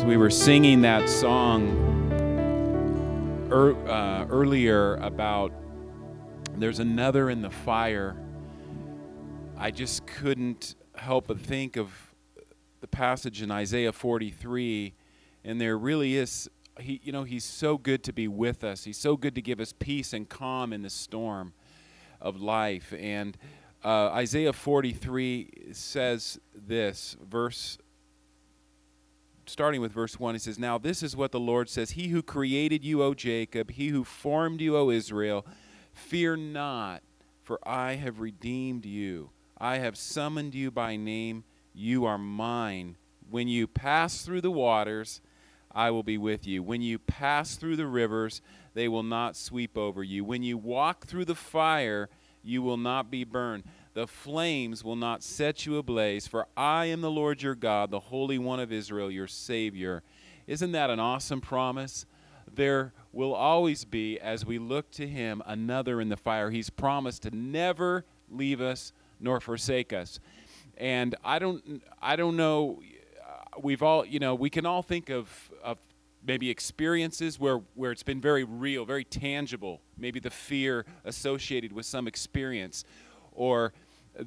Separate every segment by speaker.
Speaker 1: As we were singing that song er, uh, earlier about there's another in the fire, I just couldn't help but think of the passage in Isaiah 43, and there really is. He, you know, he's so good to be with us. He's so good to give us peace and calm in the storm of life. And uh, Isaiah 43 says this, verse starting with verse 1, he says, Now this is what the Lord says He who created you, O Jacob, he who formed you, O Israel, fear not, for I have redeemed you. I have summoned you by name. You are mine. When you pass through the waters, I will be with you. When you pass through the rivers, they will not sweep over you. When you walk through the fire, you will not be burned the flames will not set you ablaze, for I am the Lord your God, the Holy One of Israel, your Savior. Isn't that an awesome promise? There will always be, as we look to Him, another in the fire. He's promised to never leave us nor forsake us. And I don't, I don't know. Uh, we've all, you know, we can all think of, of maybe experiences where, where it's been very real, very tangible. Maybe the fear associated with some experience or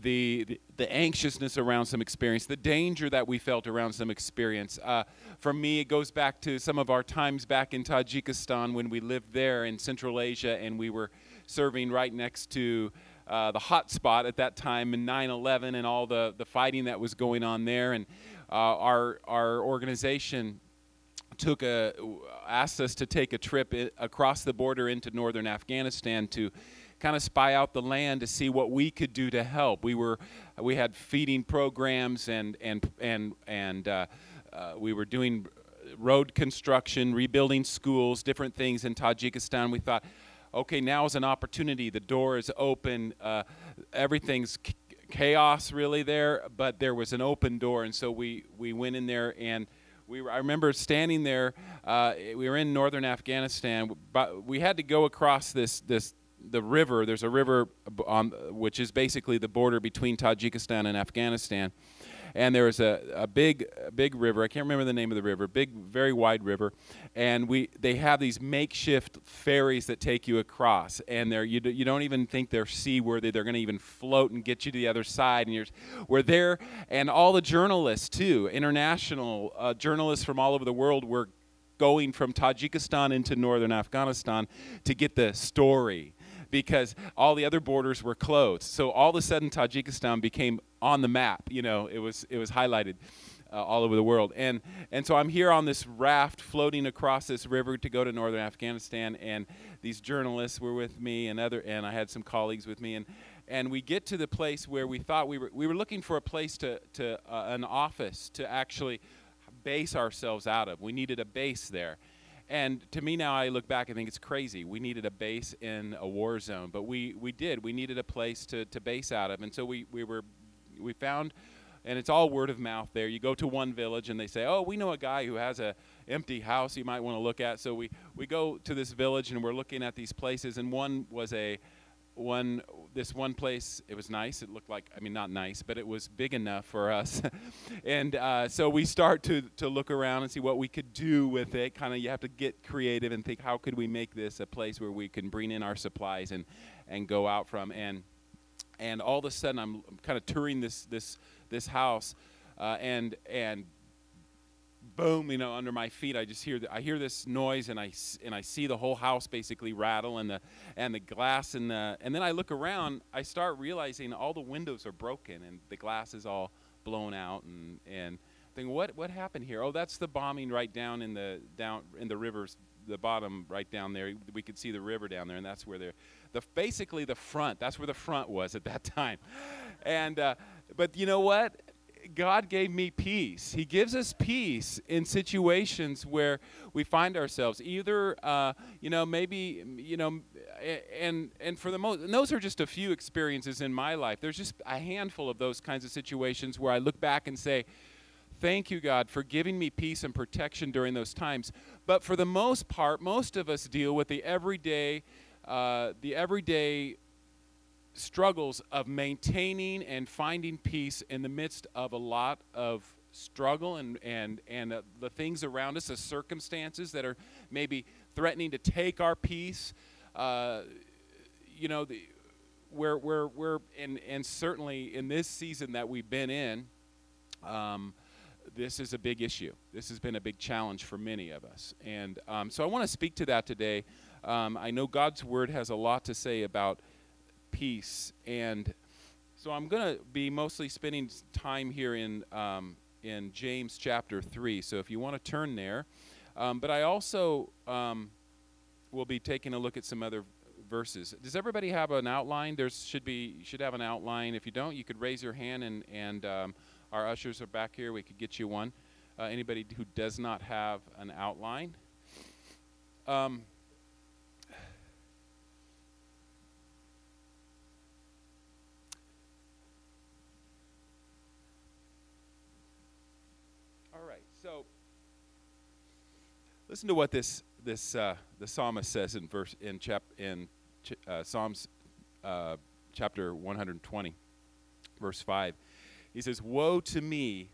Speaker 1: the, the, anxiousness around some experience, the danger that we felt around some experience. Uh, for me, it goes back to some of our times back in Tajikistan when we lived there in Central Asia and we were serving right next to uh, the hot spot at that time in 9/11 and all the, the fighting that was going on there. And uh, our our organization took a asked us to take a trip across the border into northern Afghanistan to kind of spy out the land to see what we could do to help. We were we had feeding programs and and and and uh, uh, we were doing road construction, rebuilding schools, different things in Tajikistan. We thought, okay, now is an opportunity. The door is open. Uh, everything's chaos really there, but there was an open door, and so we we went in there and. We were, I remember standing there. Uh, we were in northern Afghanistan, but we had to go across this this the river, there's a river on, which is basically the border between Tajikistan and Afghanistan. And there was a, a big, big river. I can't remember the name of the river. Big, very wide river. And we, they have these makeshift ferries that take you across. And they're, you, do, you don't even think they're seaworthy. They're going to even float and get you to the other side. And you're, we're there. And all the journalists, too, international uh, journalists from all over the world, were going from Tajikistan into northern Afghanistan to get the story because all the other borders were closed. So all of a sudden, Tajikistan became on the map. You know, it was it was highlighted. Uh, all over the world. And and so I'm here on this raft floating across this river to go to northern Afghanistan and these journalists were with me and other and I had some colleagues with me and and we get to the place where we thought we were we were looking for a place to to uh, an office to actually base ourselves out of. We needed a base there. And to me now, I look back and think it's crazy. We needed a base in a war zone, but we, we did. We needed a place to, to base out of. And so we, we were we found and it's all word of mouth there. You go to one village and they say, "Oh, we know a guy who has a empty house you might want to look at." So we we go to this village and we're looking at these places and one was a one this one place it was nice. It looked like i mean not nice but it was big enough for us. And uh, so we start to, to look around and see what we could do with it. Kind of you have to get creative and think how could we make this a place where we can bring in our supplies and and go out from? And and all of a sudden i'm, kind of touring this this this house uh, and and boom, you know, under my feet. I just hear the, I hear this noise, and I and I see the whole house basically rattle, and the and the glass, and the and then I look around. I start realizing all the windows are broken, and the glass is all blown out, and and think what what happened here? Oh, that's the bombing right down in the down in the rivers, the bottom right down there. We could see the river down there, and that's where they're the basically the front. That's where the front was at that time, and. Uh, but you know what? God gave me peace. He gives us peace in situations where we find ourselves. Either, uh, you know, maybe, you know, and and for the most, and those are just a few experiences in my life. There's just a handful of those kinds of situations where I look back and say, "Thank you, God, for giving me peace and protection during those times." But for the most part, most of us deal with the everyday, uh, the everyday struggles of maintaining and finding peace in the midst of a lot of struggle and and and uh, the things around us, the circumstances that are maybe threatening to take our peace. Uh, you know, the, we're we're we're and and certainly in this season that we've been in. Um, this is a big issue. This has been a big challenge for many of us. And um, so I want to speak to that today. Um, I know God's word has a lot to say about peace. And so I'm going to be mostly spending time here in, um, in James chapter 3. So if you want to turn there. Um, but I also um, will be taking a look at some other verses. Does everybody have an outline? There should be should have an outline. If you don't, you could raise your hand and and um, our ushers are back here. We could get you one. Uh, anybody who does not have an outline. Um, all right. So listen to what this this uh, the psalmist says in verse in chap in ch- uh, Psalms uh, chapter 120, verse five. He says, Woe to me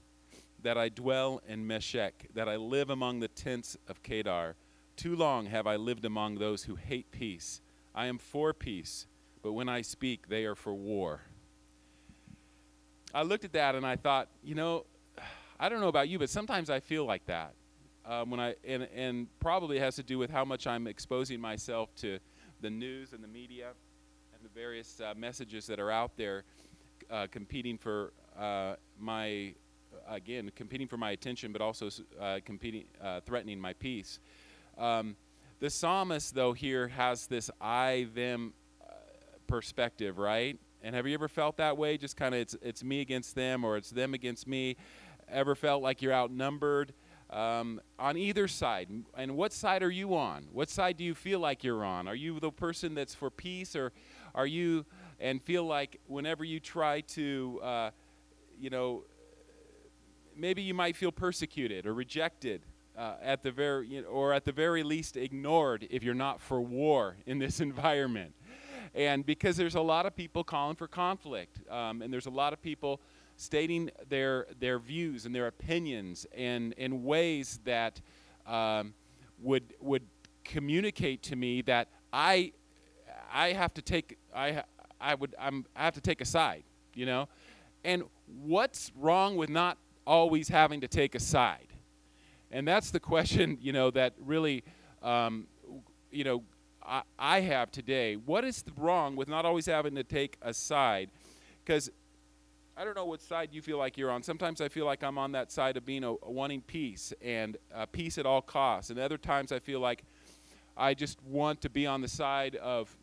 Speaker 1: that I dwell in Meshech, that I live among the tents of Kedar. Too long have I lived among those who hate peace. I am for peace, but when I speak, they are for war. I looked at that and I thought, you know, I don't know about you, but sometimes I feel like that. Um, when I and, and probably has to do with how much I'm exposing myself to the news and the media and the various uh, messages that are out there uh, competing for uh, my again competing for my attention, but also uh, competing uh, threatening my peace. Um, the psalmist, though, here has this I them uh, perspective, right? And have you ever felt that way? Just kind of it's it's me against them, or it's them against me. Ever felt like you're outnumbered? Um, on either side. And what side are you on? What side do you feel like you're on? Are you the person that's for peace, or are you and feel like whenever you try to uh, you know, maybe you might feel persecuted or rejected uh, at the very, you know, or at the very least ignored if you're not for war in this environment. And because there's a lot of people calling for conflict, um, and there's a lot of people stating their their views and their opinions in in ways that um, would would communicate to me that I I have to take I I would I'm I have to take a side, you know, and what's wrong with not always having to take a side? And that's the question, you know, that really, um, you know, I, I have today. What is wrong with not always having to take a side? Because I don't know what side you feel like you're on. Sometimes I feel like I'm on that side of being a, a wanting peace and uh, peace at all costs. And other times I feel like I just want to be on the side of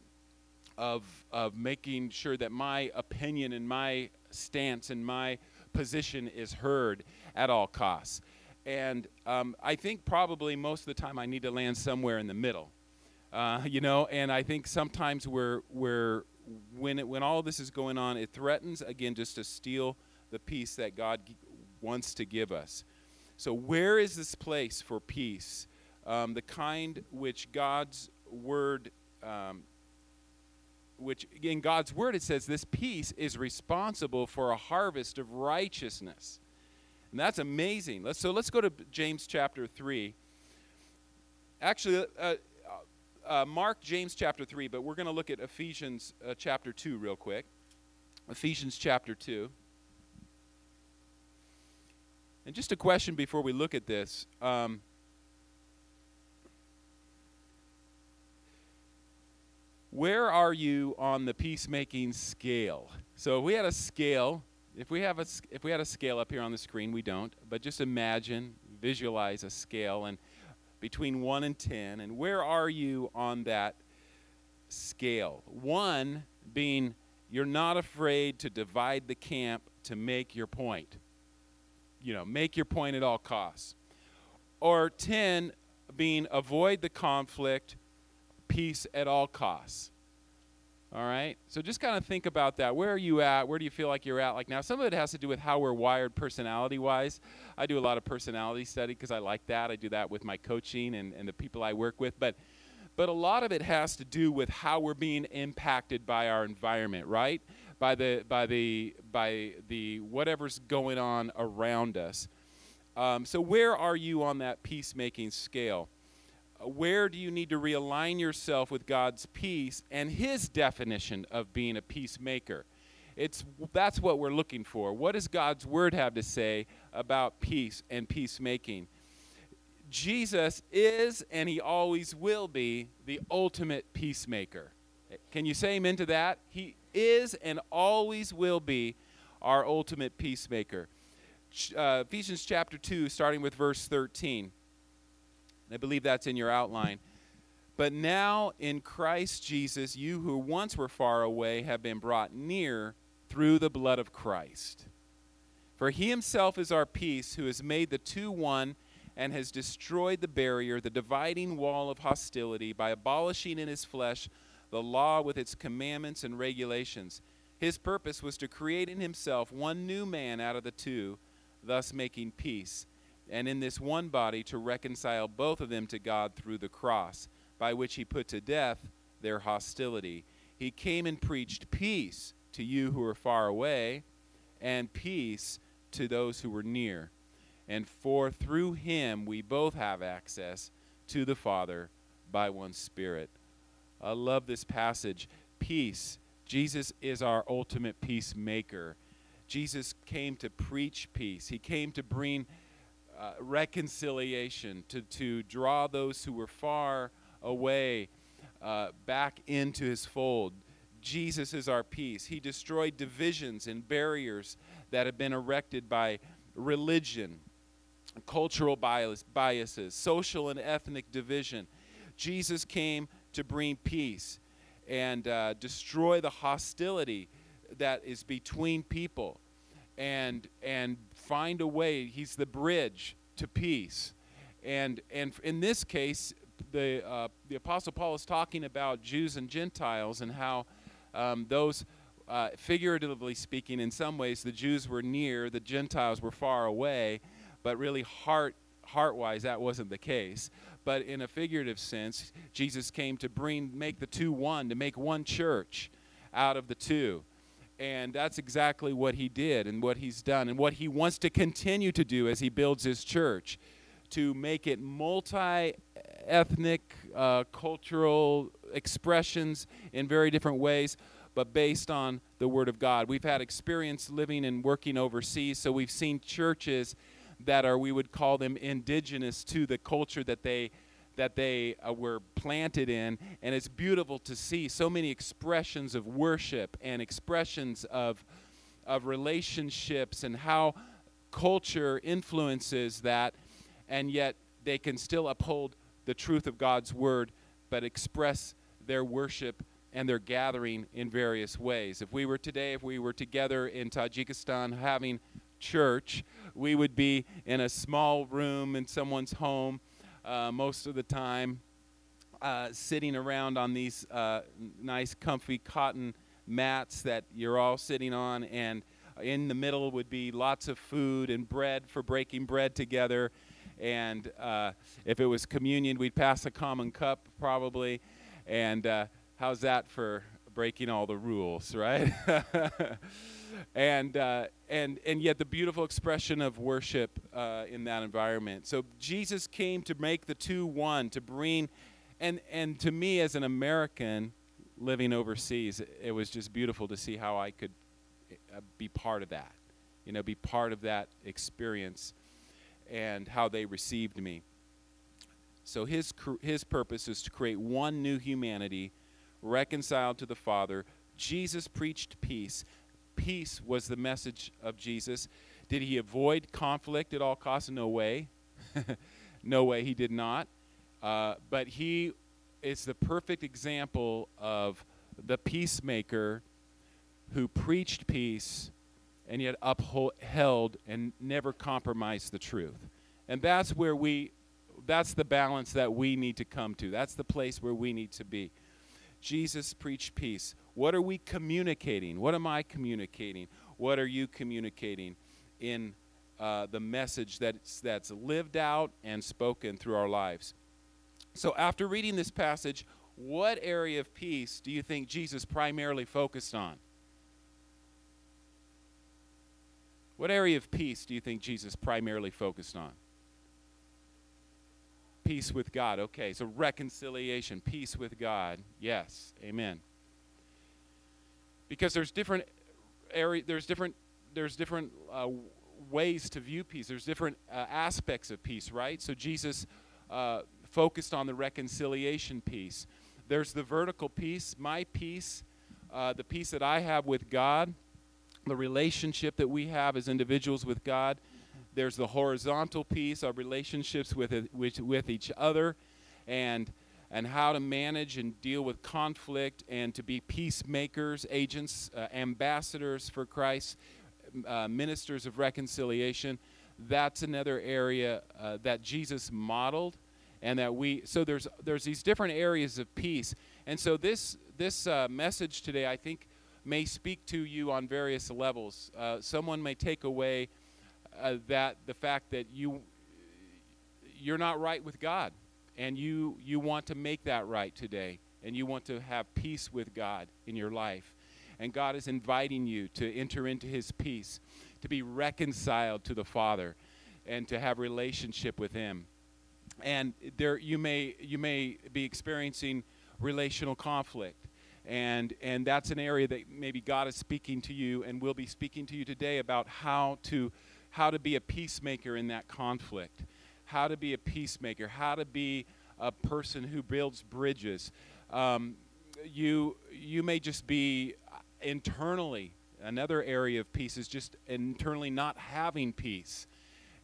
Speaker 1: of of making sure that my opinion and my stance and my position is heard at all costs. And um, I think probably most of the time I need to land somewhere in the middle. Uh, you know, and I think sometimes we're, we're when, it, when all this is going on, it threatens, again, just to steal the peace that God wants to give us. So, where is this place for peace? Um, the kind which God's word um, which in God's word it says this peace is responsible for a harvest of righteousness. And that's amazing. Let's, so let's go to James chapter 3. Actually, uh, uh, Mark, James chapter 3, but we're going to look at Ephesians uh, chapter 2 real quick. Ephesians chapter 2. And just a question before we look at this. Um, where are you on the peacemaking scale? So if we had a scale, if we have a if we had a scale up here on the screen, we don't, but just imagine, visualize a scale and between 1 and 10 and where are you on that scale? 1 being you're not afraid to divide the camp to make your point. You know, make your point at all costs. Or 10 being avoid the conflict peace at all costs. All right? So just kind of think about that. Where are you at? Where do you feel like you're at? Like now, some of it has to do with how we're wired personality wise. I do a lot of personality study because I like that. I do that with my coaching and, and the people I work with. But but a lot of it has to do with how we're being impacted by our environment, right? By the by the by the whatever's going on around us. Um, so, where are you on that peacemaking scale? Where do you need to realign yourself with God's peace and His definition of being a peacemaker? It's that's what we're looking for. What does God's word have to say about peace and peacemaking? Jesus is and he always will be the ultimate peacemaker. Can you say amen to that? He is and always will be our ultimate peacemaker. Uh, Ephesians chapter 2, starting with verse 13. I believe that's in your outline. But now in Christ Jesus, you who once were far away have been brought near through the blood of Christ. For he himself is our peace, who has made the two one and has destroyed the barrier, the dividing wall of hostility, by abolishing in his flesh the law with its commandments and regulations. His purpose was to create in himself one new man out of the two, thus making peace, and in this one body to reconcile both of them to God through the cross, by which he put to death their hostility. He came and preached peace to you who are far away, and peace to those who were near. And for through him we both have access to the Father by one Spirit. I love this passage. Peace. Jesus is our ultimate peacemaker. Jesus came to preach peace. He came to bring uh, reconciliation, to, to draw those who were far away uh, back into his fold. Jesus is our peace. He destroyed divisions and barriers that have been erected by religion, cultural bias, biases, social and ethnic division. Jesus came to bring peace and uh, destroy the hostility that is between people and and find a way he's the bridge to peace and and in this case the uh, the apostle paul is talking about jews and gentiles and how um, those, uh, figuratively speaking, in some ways, the Jews were near, the Gentiles were far away, but really, heart heart-wise, that wasn't the case. But in a figurative sense, Jesus came to bring, make the two one, to make one church out of the two. And that's exactly what he did and what he's done and what he wants to continue to do as he builds his church to make it multi ethnic, uh, cultural expressions in very different ways, but based on the Word of God. We've had experience living and working overseas, so we've seen churches that are, we would call them indigenous to the culture that they that they uh, were planted in and it's beautiful to see so many expressions of worship and expressions of of relationships and how culture influences that and yet they can still uphold the truth of God's word, but express their worship and their gathering in various ways. If we were today, if we were together in Tajikistan having church, we would be in a small room in someone's home uh, most of the time, uh, sitting around on these uh, nice, comfy cotton mats that you're all sitting on, and in the middle would be lots of food and bread for breaking bread together and uh, if it was communion, we'd pass a common cup probably. And uh, how's that for breaking all the rules, right? and uh, and and yet the beautiful expression of worship uh, in that environment. So Jesus came to make the two one, to bring, and and to me as an American living overseas, it was just beautiful to see how I could uh, be part of that, you know, be part of that experience and how they received me. So his, his purpose is to create one new humanity reconciled to the Father. Jesus preached peace. Peace was the message of Jesus. Did he avoid conflict at all costs? No way. no way, he did not. Uh, but he is the perfect example of the peacemaker who preached peace and yet upheld and never compromised the truth. And that's where we, that's the balance that we need to come to. That's the place where we need to be. Jesus preached peace. What are we communicating? What am I communicating? What are you communicating in uh, the message that's, that's lived out and spoken through our lives? So, after reading this passage, what area of peace do you think Jesus primarily focused on? What area of peace do you think Jesus primarily focused on? Peace with God. Okay, so reconciliation, peace with God. Yes, amen. Because there's different area, there's different, there's different uh, ways to view peace. There's different uh, aspects of peace, right? So Jesus uh, focused on the reconciliation piece. There's the vertical piece, my peace, uh, the peace that I have with God, the relationship that we have as individuals with God. There's the horizontal piece, our relationships with, with, with each other, and, and how to manage and deal with conflict and to be peacemakers, agents, uh, ambassadors for Christ, uh, ministers of reconciliation. That's another area uh, that Jesus modeled and that we so there's there's these different areas of peace and so this this uh, message today i think may speak to you on various levels uh, someone may take away uh, that the fact that you you're not right with god and you you want to make that right today and you want to have peace with god in your life. And god is inviting you to enter into his peace to be reconciled to the father and to have relationship with him. And there you may you may be experiencing relational conflict and and that's an area that maybe God is speaking to you and will be speaking to you today about how to how to be a peacemaker in that conflict how to be a peacemaker how to be a person who builds bridges. Um, you you may just be internally another area of peace is just internally not having peace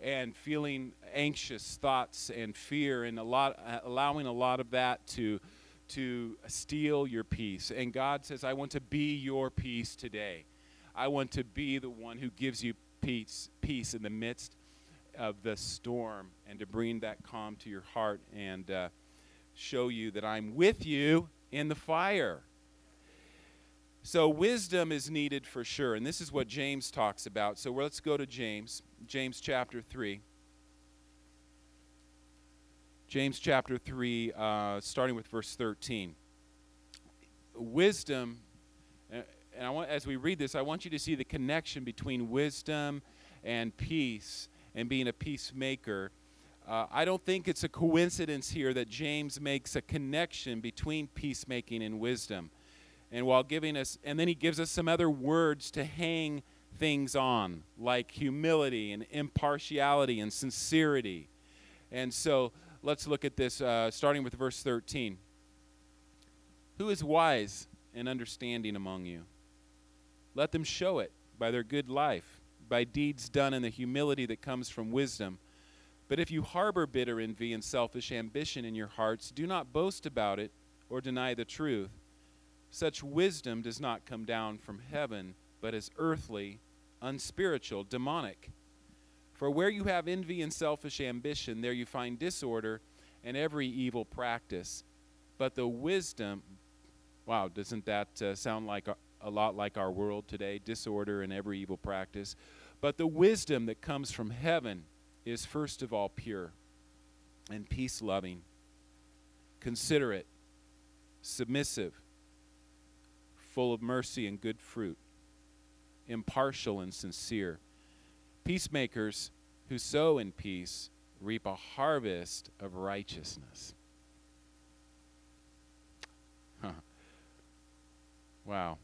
Speaker 1: and feeling anxious thoughts and fear and a lot allowing a lot of that to to steal your peace. And God says I want to be your peace today. I want to be the one who gives you peace peace in the midst of the storm and to bring that calm to your heart and uh, show you that I'm with you in the fire so wisdom is needed for sure and this is what James talks about so let's go to James James chapter 3. James chapter 3, uh, starting with verse 13. Wisdom, and I want, as we read this, I want you to see the connection between wisdom and peace and being a peacemaker. Uh, I don't think it's a coincidence here that James makes a connection between peacemaking and wisdom. And while giving us, and then he gives us some other words to hang things on, like humility and impartiality and sincerity. And so let's look at this, uh, starting with verse 13. Who is wise and understanding among you? Let them show it by their good life, by deeds done in the humility that comes from wisdom. But if you harbor bitter envy and selfish ambition in your hearts, do not boast about it or deny the truth. Such wisdom does not come down from heaven but is earthly, unspiritual, demonic. For where you have envy and selfish ambition, there you find disorder and every evil practice. But the wisdom, wow, doesn't that uh, sound like a, lot like our world today? Disorder and every evil practice. But the wisdom that comes from heaven is first of all pure and peace loving, considerate, submissive, full of mercy and good fruit impartial and sincere. Peacemakers who sow in peace reap a harvest of righteousness. Huh. Wow.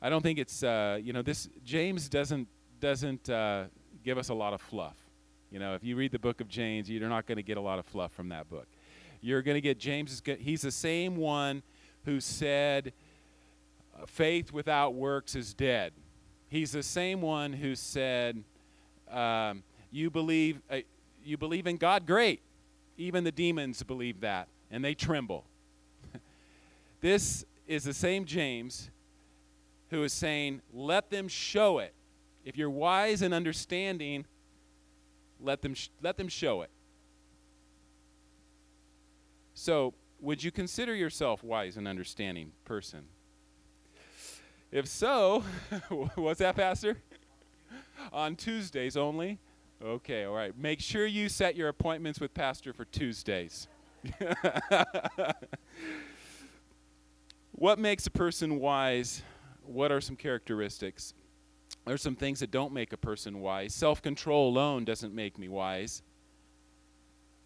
Speaker 1: I don't think it's uh, you know this James doesn't doesn't uh, give us a lot of fluff. You know, if you read the book of James, you're not going to get a lot of fluff from that book. You're going to get James is he's the same one who said faith without works is dead. He's the same one who said, um, "You believe, uh, you believe in God, great. Even the demons believe that, and they tremble." this is the same James who is saying, "Let them show it. If you're wise and understanding, let them sh- let them show it." So, would you consider yourself wise and understanding person? If so, what's that, Pastor? On Tuesdays only? Okay, all right. Make sure you set your appointments with Pastor for Tuesdays. what makes a person wise? What are some characteristics? There's some things that don't make a person wise. Self control alone doesn't make me wise.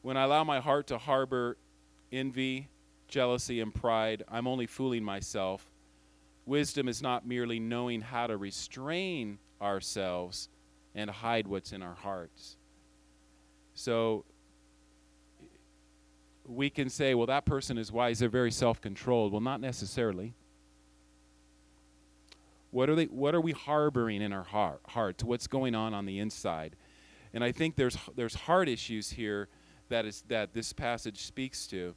Speaker 1: When I allow my heart to harbor envy, jealousy, and pride, I'm only fooling myself. Wisdom is not merely knowing how to restrain ourselves and hide what's in our hearts. So we can say, well, that person is wise, they're very self controlled. Well, not necessarily. What are, they, what are we harboring in our heart, hearts? What's going on on the inside? And I think there's, there's heart issues here that, is, that this passage speaks to.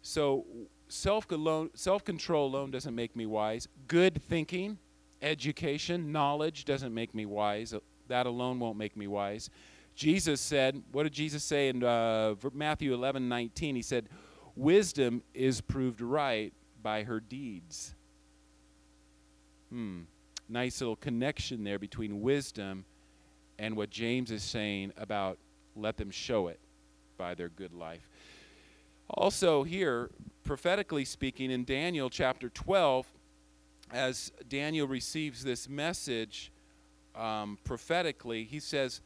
Speaker 1: So, self alone, self-control alone doesn't make me wise. Good thinking, education, knowledge doesn't make me wise. That alone won't make me wise. Jesus said, what did Jesus say in uh, Matthew 11, 19? He said, Wisdom is proved right by her deeds. Hmm. Nice little connection there between wisdom and what James is saying about let them show it by their good life. Also, here, prophetically speaking, in Daniel chapter 12, as Daniel receives this message um, prophetically, he says,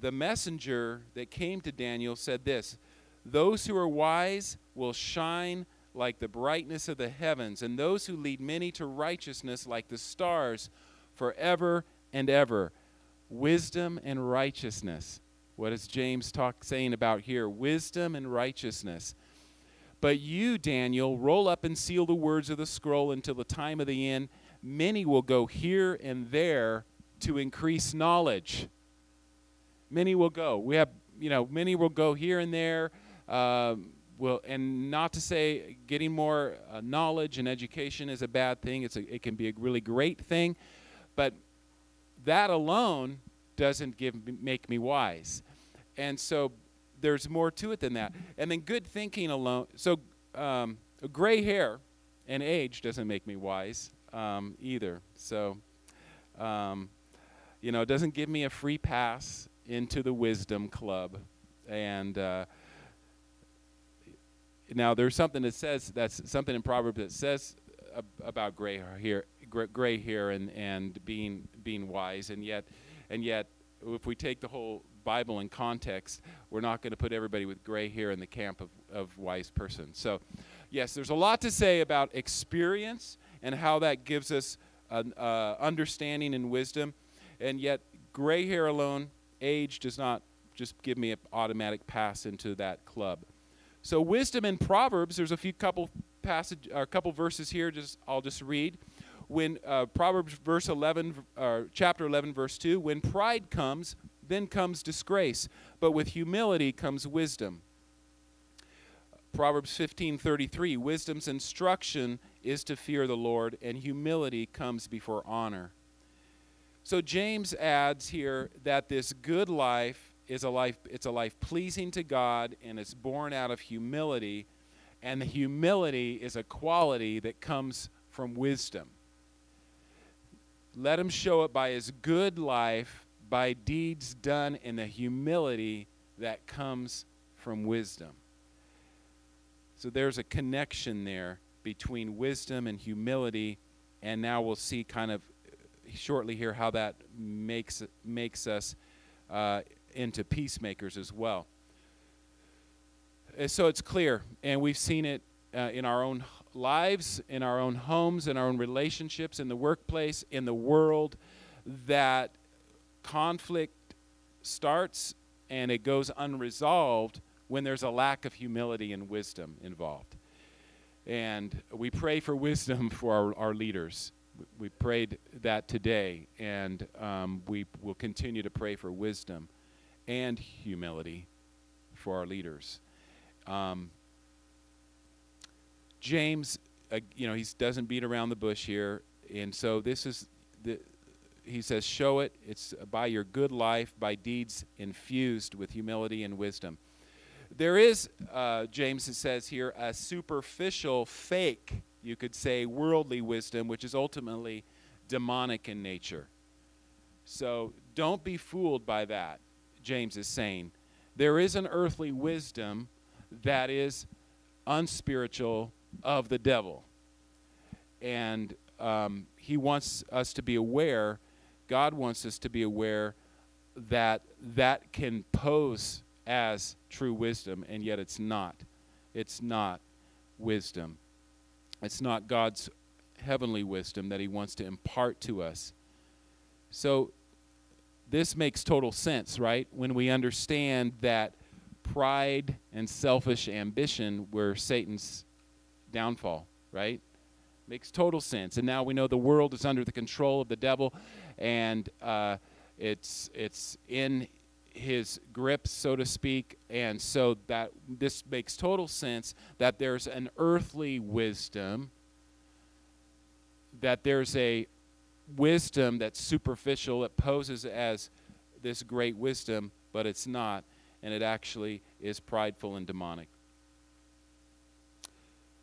Speaker 1: The messenger that came to Daniel said this Those who are wise will shine like the brightness of the heavens, and those who lead many to righteousness like the stars forever and ever. Wisdom and righteousness. What is James talk, saying about here? Wisdom and righteousness. But you, Daniel, roll up and seal the words of the scroll until the time of the end. Many will go here and there to increase knowledge. Many will go. We have, you know, many will go here and there. Um, will, and not to say getting more uh, knowledge and education is a bad thing. It's a, it can be a really great thing, but that alone doesn't give make me wise. And so there's more to it than that. And then good thinking alone. So um, gray hair and age doesn't make me wise um, either. So, um, you know, it doesn't give me a free pass into the wisdom club. And uh, now, there's something that says that's something in Proverbs that says about gray hair, gray hair, and and being being wise, and yet, and yet, if we take the whole Bible in context, we're not going to put everybody with gray hair in the camp of, of wise person. So, yes, there's a lot to say about experience and how that gives us an uh, understanding and wisdom, and yet gray hair alone, age does not just give me an automatic pass into that club. So wisdom in Proverbs, there's a few couple passage, a couple verses here. Just I'll just read. When uh, Proverbs verse 11, uh, chapter 11, verse 2, when pride comes, then comes disgrace, but with humility comes wisdom. Proverbs 15:33 Wisdom's instruction is to fear the Lord and humility comes before honor. So James adds here that this good life is a life it's a life pleasing to God and it's born out of humility and the humility is a quality that comes from wisdom. Let him show it by his good life, by deeds done in the humility that comes from wisdom. So there's a connection there between wisdom and humility, and now we'll see kind of shortly here how that makes makes us uh, into peacemakers as well. so it's clear, and we've seen it uh, in our own lives, in our own homes, in our own relationships, in the workplace, in the world, that conflict starts and it goes unresolved when there's a lack of humility and wisdom involved. And we pray for wisdom for our, our leaders. We prayed that today, and um, we will continue to pray for wisdom and humility for our leaders. Um, James, uh, you know, he doesn't beat around the bush here, and so this is the. He says, "Show it. It's by your good life, by deeds infused with humility and wisdom." There is, uh, James says here, a superficial, fake, you could say, worldly wisdom, which is ultimately demonic in nature. So don't be fooled by that. James is saying. There is an earthly wisdom that is unspiritual of the devil. And um, he wants us to be aware God wants us to be aware that that can pose as true wisdom, and yet it's not. It's not wisdom. It's not God's heavenly wisdom that He wants to impart to us. So, this makes total sense, right? When we understand that pride and selfish ambition were Satan's downfall, right? Makes total sense. And now we know the world is under the control of the devil, and uh, it's it's in his grip, so to speak. And so that this makes total sense that there's an earthly wisdom, that there's a wisdom that's superficial, it poses as this great wisdom, but it's not, and it actually is prideful and demonic.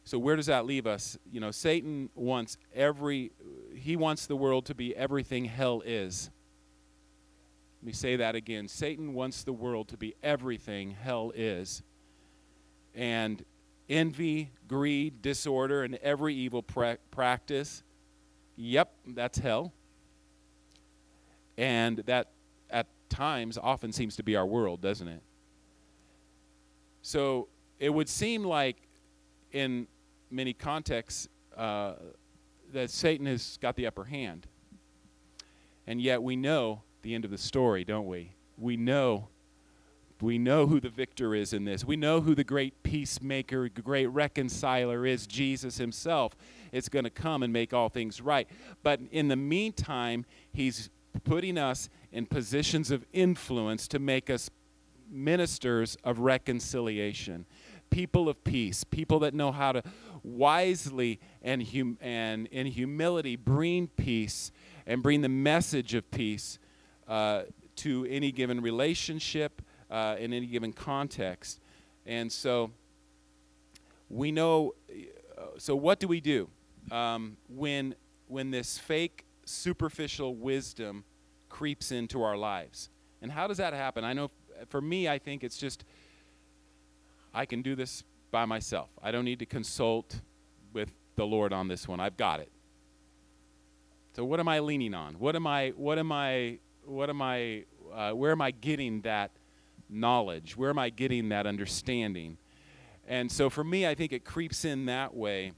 Speaker 1: So where does that leave us? You know, Satan wants every he wants the world to be everything hell is. Let me say that again. Satan wants the world to be everything hell is. And envy, greed, disorder, and every evil pra- practice, yep, that's hell. And that at times often seems to be our world, doesn't it? So it would seem like in many contexts uh, that Satan has got the upper hand. And yet we know the end of the story, don't we? We know we know who the victor is in this. We know who the great peacemaker, the great reconciler is, Jesus himself. Is going to come and make all things right. But in the meantime, he's putting us in positions of influence to make us ministers of reconciliation, people of peace, people that know how to wisely and, hum- and in humility bring peace and bring the message of peace uh, to any given relationship, uh, in any given context. And so we know. Uh, so what do we do um, when when this fake superficial wisdom creeps into our lives? And how does that happen? I know for me, I think it's just I can do this by myself. I don't need to consult with the Lord on this one. I've got it. So what am I leaning on? What am I what am I what am I, uh, where am I getting that knowledge? Where am I getting that understanding? And so for me, I think it creeps in that way.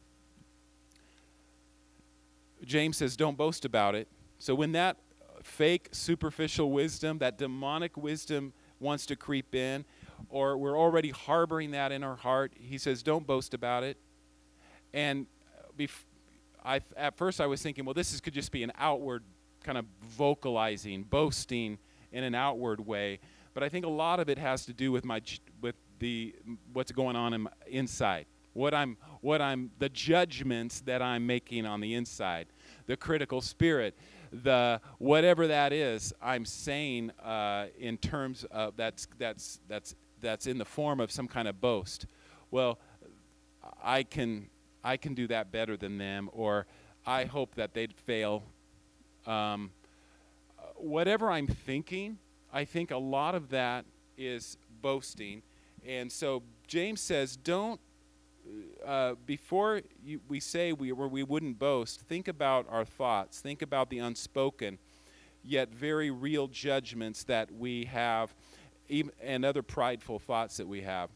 Speaker 1: James says, don't boast about it. So when that fake, superficial wisdom, that demonic wisdom wants to creep in, or we're already harboring that in our heart, he says, don't boast about it. And bef- I, at first I was thinking, well, this is, could just be an outward kind of vocalizing, boasting in an outward way. But I think a lot of it has to do with my with the what's going on in my, inside. What I'm what I'm the judgments that I'm making on the inside, the critical spirit, the whatever that is. I'm saying uh, in terms of that's that's that's that's in the form of some kind of boast. Well, I can I can do that better than them, or I hope that they'd fail um, whatever I'm thinking, I think a lot of that is boasting. And so James says, don't, uh, before you, we say we, we wouldn't boast, think about our thoughts, think about the unspoken, yet very real judgments that we have, even, and other prideful thoughts that we have.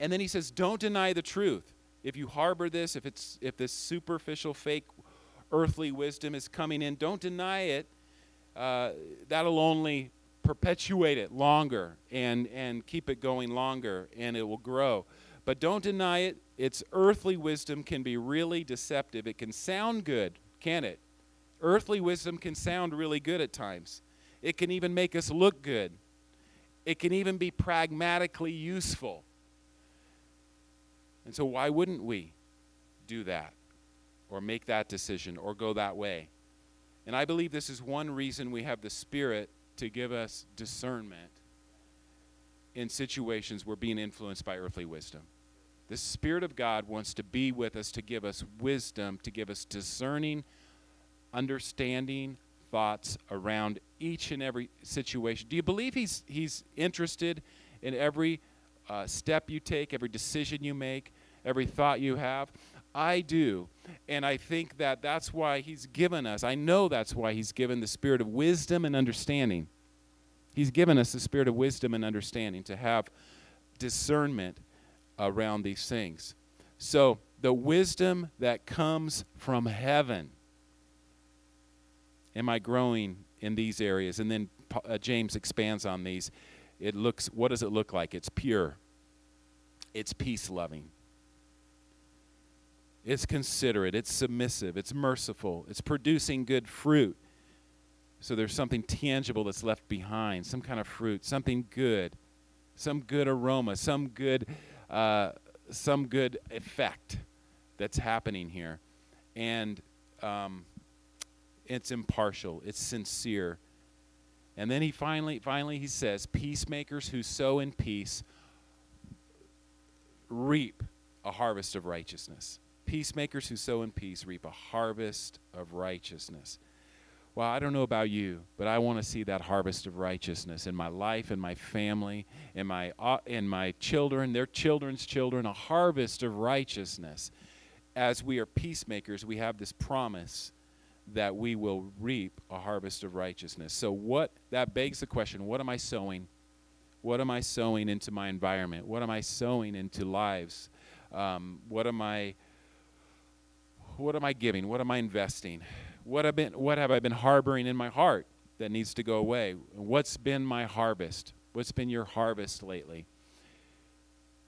Speaker 1: And then he says, don't deny the truth. If you harbor this, if it's if this superficial fake earthly wisdom is coming in, don't deny it. Uh, that'll only perpetuate it longer and, and keep it going longer, and it will grow. But don't deny it. Its earthly wisdom can be really deceptive. It can sound good, can it? Earthly wisdom can sound really good at times. It can even make us look good. It can even be pragmatically useful. And so, why wouldn't we do that? or make that decision or go that way. And I believe this is one reason we have the Spirit to give us discernment in situations we're being influenced by earthly wisdom. The Spirit of God wants to be with us to give us wisdom, to give us discerning, understanding thoughts around each and every situation. Do you believe He's, he's interested in every uh, step you take, every decision you make, every thought you have? I do. And I think that that's why He's given us, I know that's why He's given the spirit of wisdom and understanding. He's given us the spirit of wisdom and understanding to have discernment around these things. So, the wisdom that comes from heaven. Am I growing in these areas? And then uh, James expands on these. It looks what does it look like? It's pure. It's peace loving. It's considerate, it's submissive, it's merciful, it's producing good fruit. So there's something tangible that's left behind, some kind of fruit, something good, some good aroma, some good, uh, some good effect that's happening here, and um, it's impartial, it's sincere. And then he finally, finally he says, "Peacemakers who sow in peace reap a harvest of righteousness." Peacemakers who sow in peace reap a harvest of righteousness. Well, I don't know about you, but I want to see that harvest of righteousness in my life, in my family, in my uh, in my children, their children's children, a harvest of righteousness. As we are peacemakers, we have this promise that we will reap a harvest of righteousness. So what that begs the question, what am I sowing? What am I sowing into my environment? What am I sowing into lives? Um, what am I what am I giving? What am I investing? What have, been, what have I been harboring in my heart that needs to go away? What's been my harvest? What's been your harvest lately?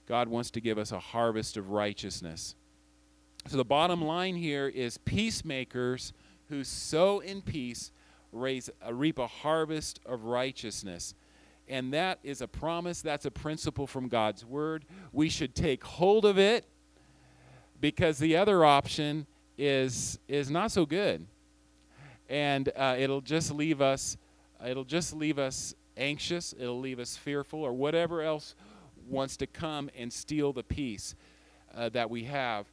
Speaker 1: God wants to give us a harvest of righteousness. So the bottom line here is peacemakers who sow in peace raise, uh, reap a harvest of righteousness. And that is a promise, that's a principle from God's word. We should take hold of it because the other option is is not so good, and uh, it'll just leave us it'll just leave us anxious. It'll leave us fearful, or whatever else wants to come and steal the peace uh, that we have.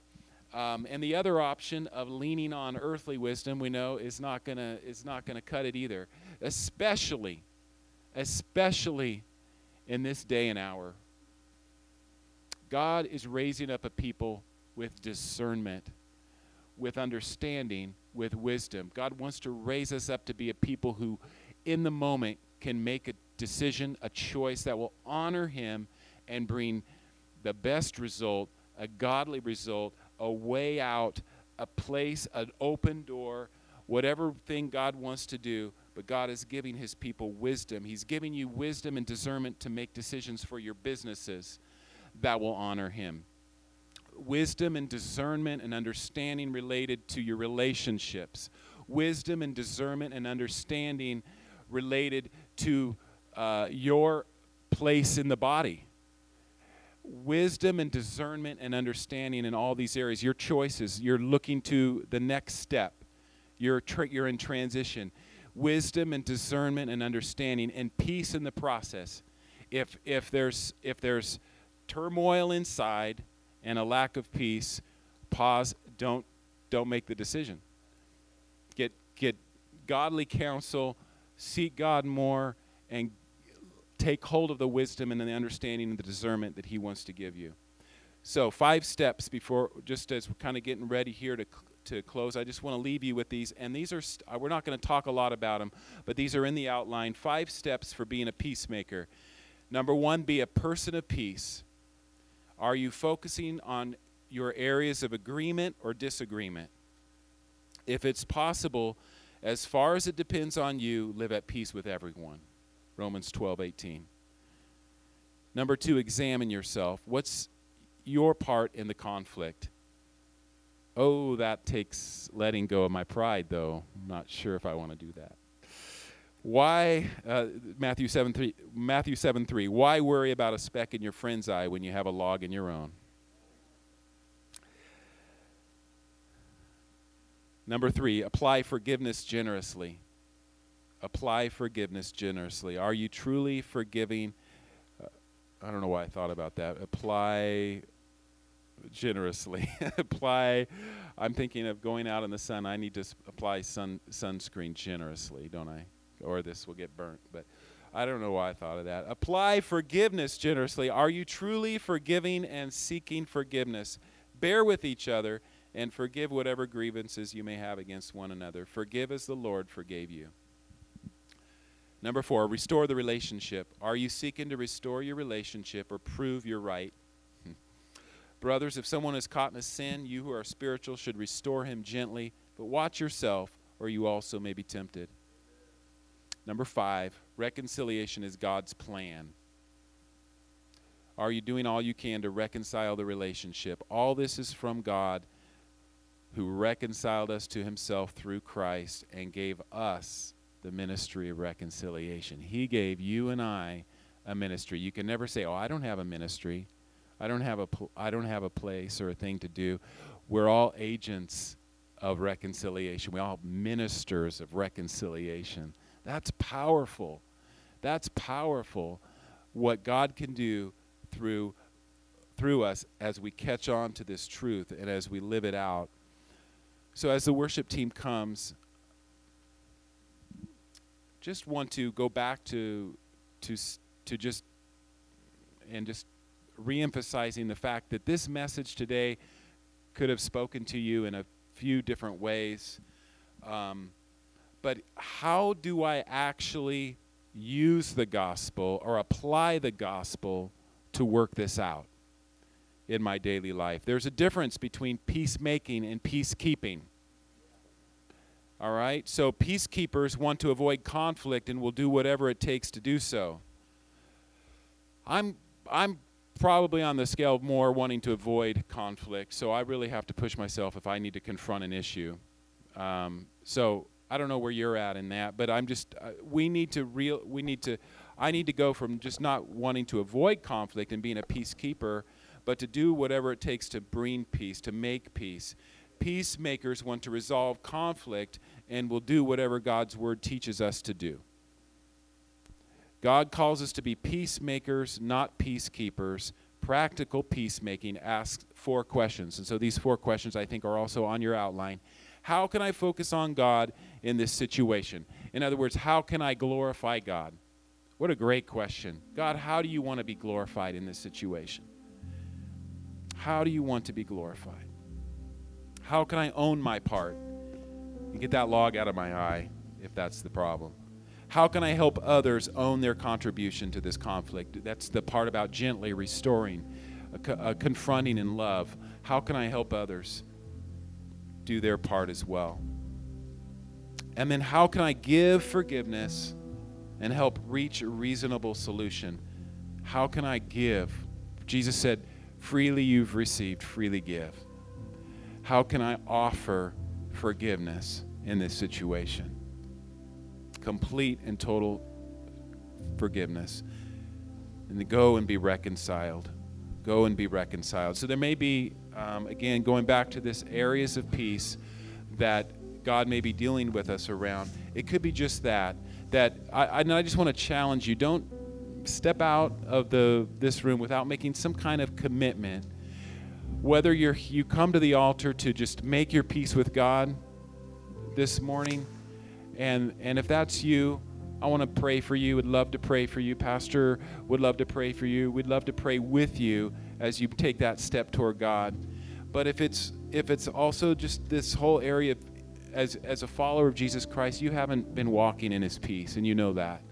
Speaker 1: Um, and the other option of leaning on earthly wisdom, we know, is not gonna is not gonna cut it either. Especially, especially in this day and hour. God is raising up a people with discernment with understanding, with wisdom. God wants to raise us up to be a people who, in the moment, can make a decision, a choice that will honor Him and bring the best result, a godly result, a way out, a place, an open door, whatever thing God wants to do. But God is giving His people wisdom. He's giving you wisdom and discernment to make decisions for your businesses that will honor Him wisdom and discernment and understanding related to your relationships, wisdom and discernment and understanding related to uh, your place in the body. Wisdom and discernment and understanding in all these areas, your choices, you're looking to the next step, you're, tra- you're in transition. Wisdom and discernment and understanding and peace in the process. If, if, there's, if there's turmoil inside, and a lack of peace, pause, don't don't make the decision. Get get godly counsel, seek God more and take hold of the wisdom and the understanding and the discernment that he wants to give you. So, five steps before just as we're kind of getting ready here to to close, I just want to leave you with these. And these are, st- uh, we're not going to talk a lot about them, but these are in the outline. Five steps for being a peacemaker. Number one, be a person of peace. Are you focusing on your areas of agreement or disagreement? If it's possible, as far as it depends on you, live at peace with everyone. Romans 12, 18. Number two, examine yourself. What's your part in the conflict? Oh, that takes letting go of my pride, though. I'm not sure if I want to do that. Why, uh, Matthew 7 3, Matthew 7 3, why worry about a speck in your friend's eye when you have a log in your own? Number three, apply forgiveness generously. Apply forgiveness generously. Are you truly forgiving? Uh, I don't know why I thought about that. Apply generously. apply. I'm thinking of going out in the sun. I need to apply sun sunscreen generously, don't I? Or this will get burnt. But I don't know why I thought of that. Apply forgiveness generously. Are you truly forgiving and seeking forgiveness? Bear with each other and forgive whatever grievances you may have against one another. Forgive as the Lord forgave you. Number four, restore the relationship. Are you seeking to restore your relationship or prove you're right? Brothers, if someone is caught in a sin, you who are spiritual should restore him gently, but watch yourself, or you also may be tempted. Number five, reconciliation is God's plan. Are you doing all you can to reconcile the relationship? All this is from God who reconciled us to himself through Christ and gave us the ministry of reconciliation. He gave you and I a ministry. You can never say, "Oh, I don't have a ministry. I don't have a pl- I don't have a place or a thing to do." We're all agents of reconciliation. We all ministers of reconciliation. That's powerful. That's powerful what God can do through through us as we catch on to this truth and as we live it out. So as the worship team comes, just want to go back to to to just and just reemphasizing the fact that this message today could have spoken to you in a few different ways. Um, but how do I actually use the gospel or apply the gospel to work this out in my daily life? There's a difference between peacemaking and peacekeeping. All right? So peacekeepers want to avoid conflict and will do whatever it takes to do so. I'm I'm probably on the scale of more wanting to avoid conflict, so I really have to push myself if I need to confront an issue. Um, so I don't know where you're at in that, but I'm just uh, we need to real we need to I need to go from just not wanting to avoid conflict and being a peacekeeper, but to do whatever it takes to bring peace, to make peace. Peacemakers want to resolve conflict and will do whatever God's word teaches us to do. God calls us to be peacemakers, not peacekeepers. Practical peacemaking asks four questions. And so these four questions I think are also on your outline. How can I focus on God in this situation? In other words, how can I glorify God? What a great question. God, how do you want to be glorified in this situation? How do you want to be glorified? How can I own my part and get that log out of my eye if that's the problem? How can I help others own their contribution to this conflict? That's the part about gently restoring, uh, uh, confronting in love. How can I help others do their part as well? And then how can I give forgiveness and help reach a reasonable solution? How can I give? Jesus said, freely you've received, freely give. How can I offer forgiveness in this situation? Complete and total forgiveness. And to go and be reconciled. Go and be reconciled. So there may be, um, again, going back to this areas of peace that God may be dealing with us around. It could be just that. That I, I, just want to challenge you. Don't step out of the this room without making some kind of commitment whether you're, you come to the altar to just make your peace with God this morning, and, and if that's you, I want to pray for you. Would love to pray for you. Pastor would love to pray for you. We'd love to pray with you as you take that step toward God. But if it's if it's also just this whole area of, as as a follower of Jesus Christ, you haven't been walking in his peace and you know that.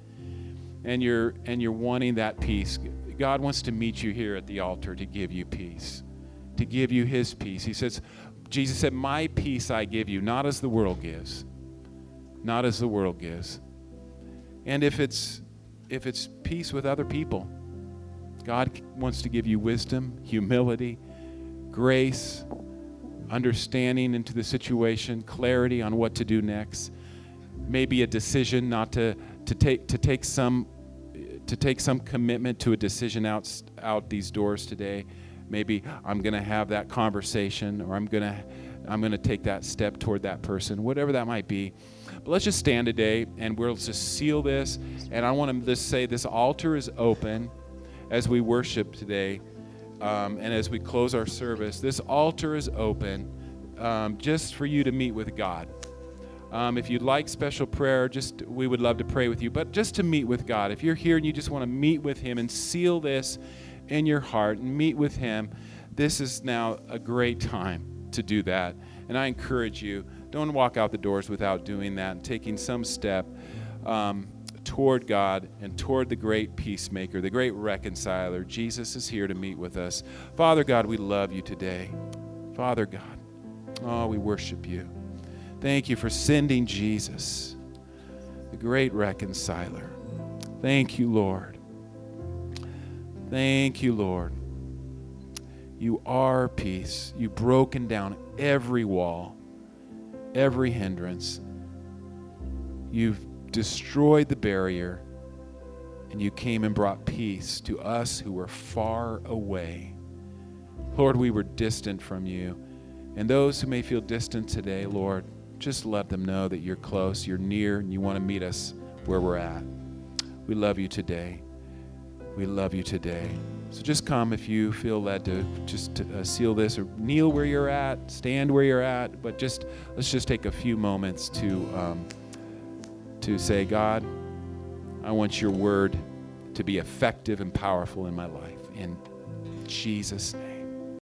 Speaker 1: And you're and you're wanting that peace. God wants to meet you here at the altar to give you peace to give you his peace. He says, Jesus said, My peace I give you, not as the world gives. Not as the world gives. And if it's if it's peace with other people, God wants to give you wisdom, humility, grace, understanding into the situation, clarity on what to do next. Maybe a decision not to, to take to take some to take some commitment to a decision out out these doors today. Maybe i'm going to have that conversation or i'm going to i'm going to take that step toward that person whatever that might be. But let's just stand today and we'll just seal this. And i want to just say this altar is open as we worship today um, and as we close our service this altar is open um, just for you to meet with god um, if you'd like special prayer, just we would love to pray with you. But just to meet with God, if you're here and you just want to meet with Him and seal this in your heart and meet with Him, this is now a great time to do that. And I encourage you, don't walk out the doors without doing that and taking some step um, toward God and toward the great peacemaker, the great reconciler. Jesus is here to meet with us. Father God, we love you today. Father God, oh, we worship you. Thank you for sending Jesus, the great reconciler. Thank you, Lord. Thank you, Lord. You are peace. You've broken down every wall, every hindrance. You've destroyed the barrier, and you came and brought peace to us who were far away. Lord, we were distant from you. And those who may feel distant today, Lord, just let them know that you're close, you're near, and you want to meet us where we're at. We love you today. We love you today. So just come if you feel led to just to, uh, seal this or kneel where you're at, stand where you're at, but just let's just take a few moments to um, to say, God, I want your word to be effective and powerful in my life. In Jesus' name.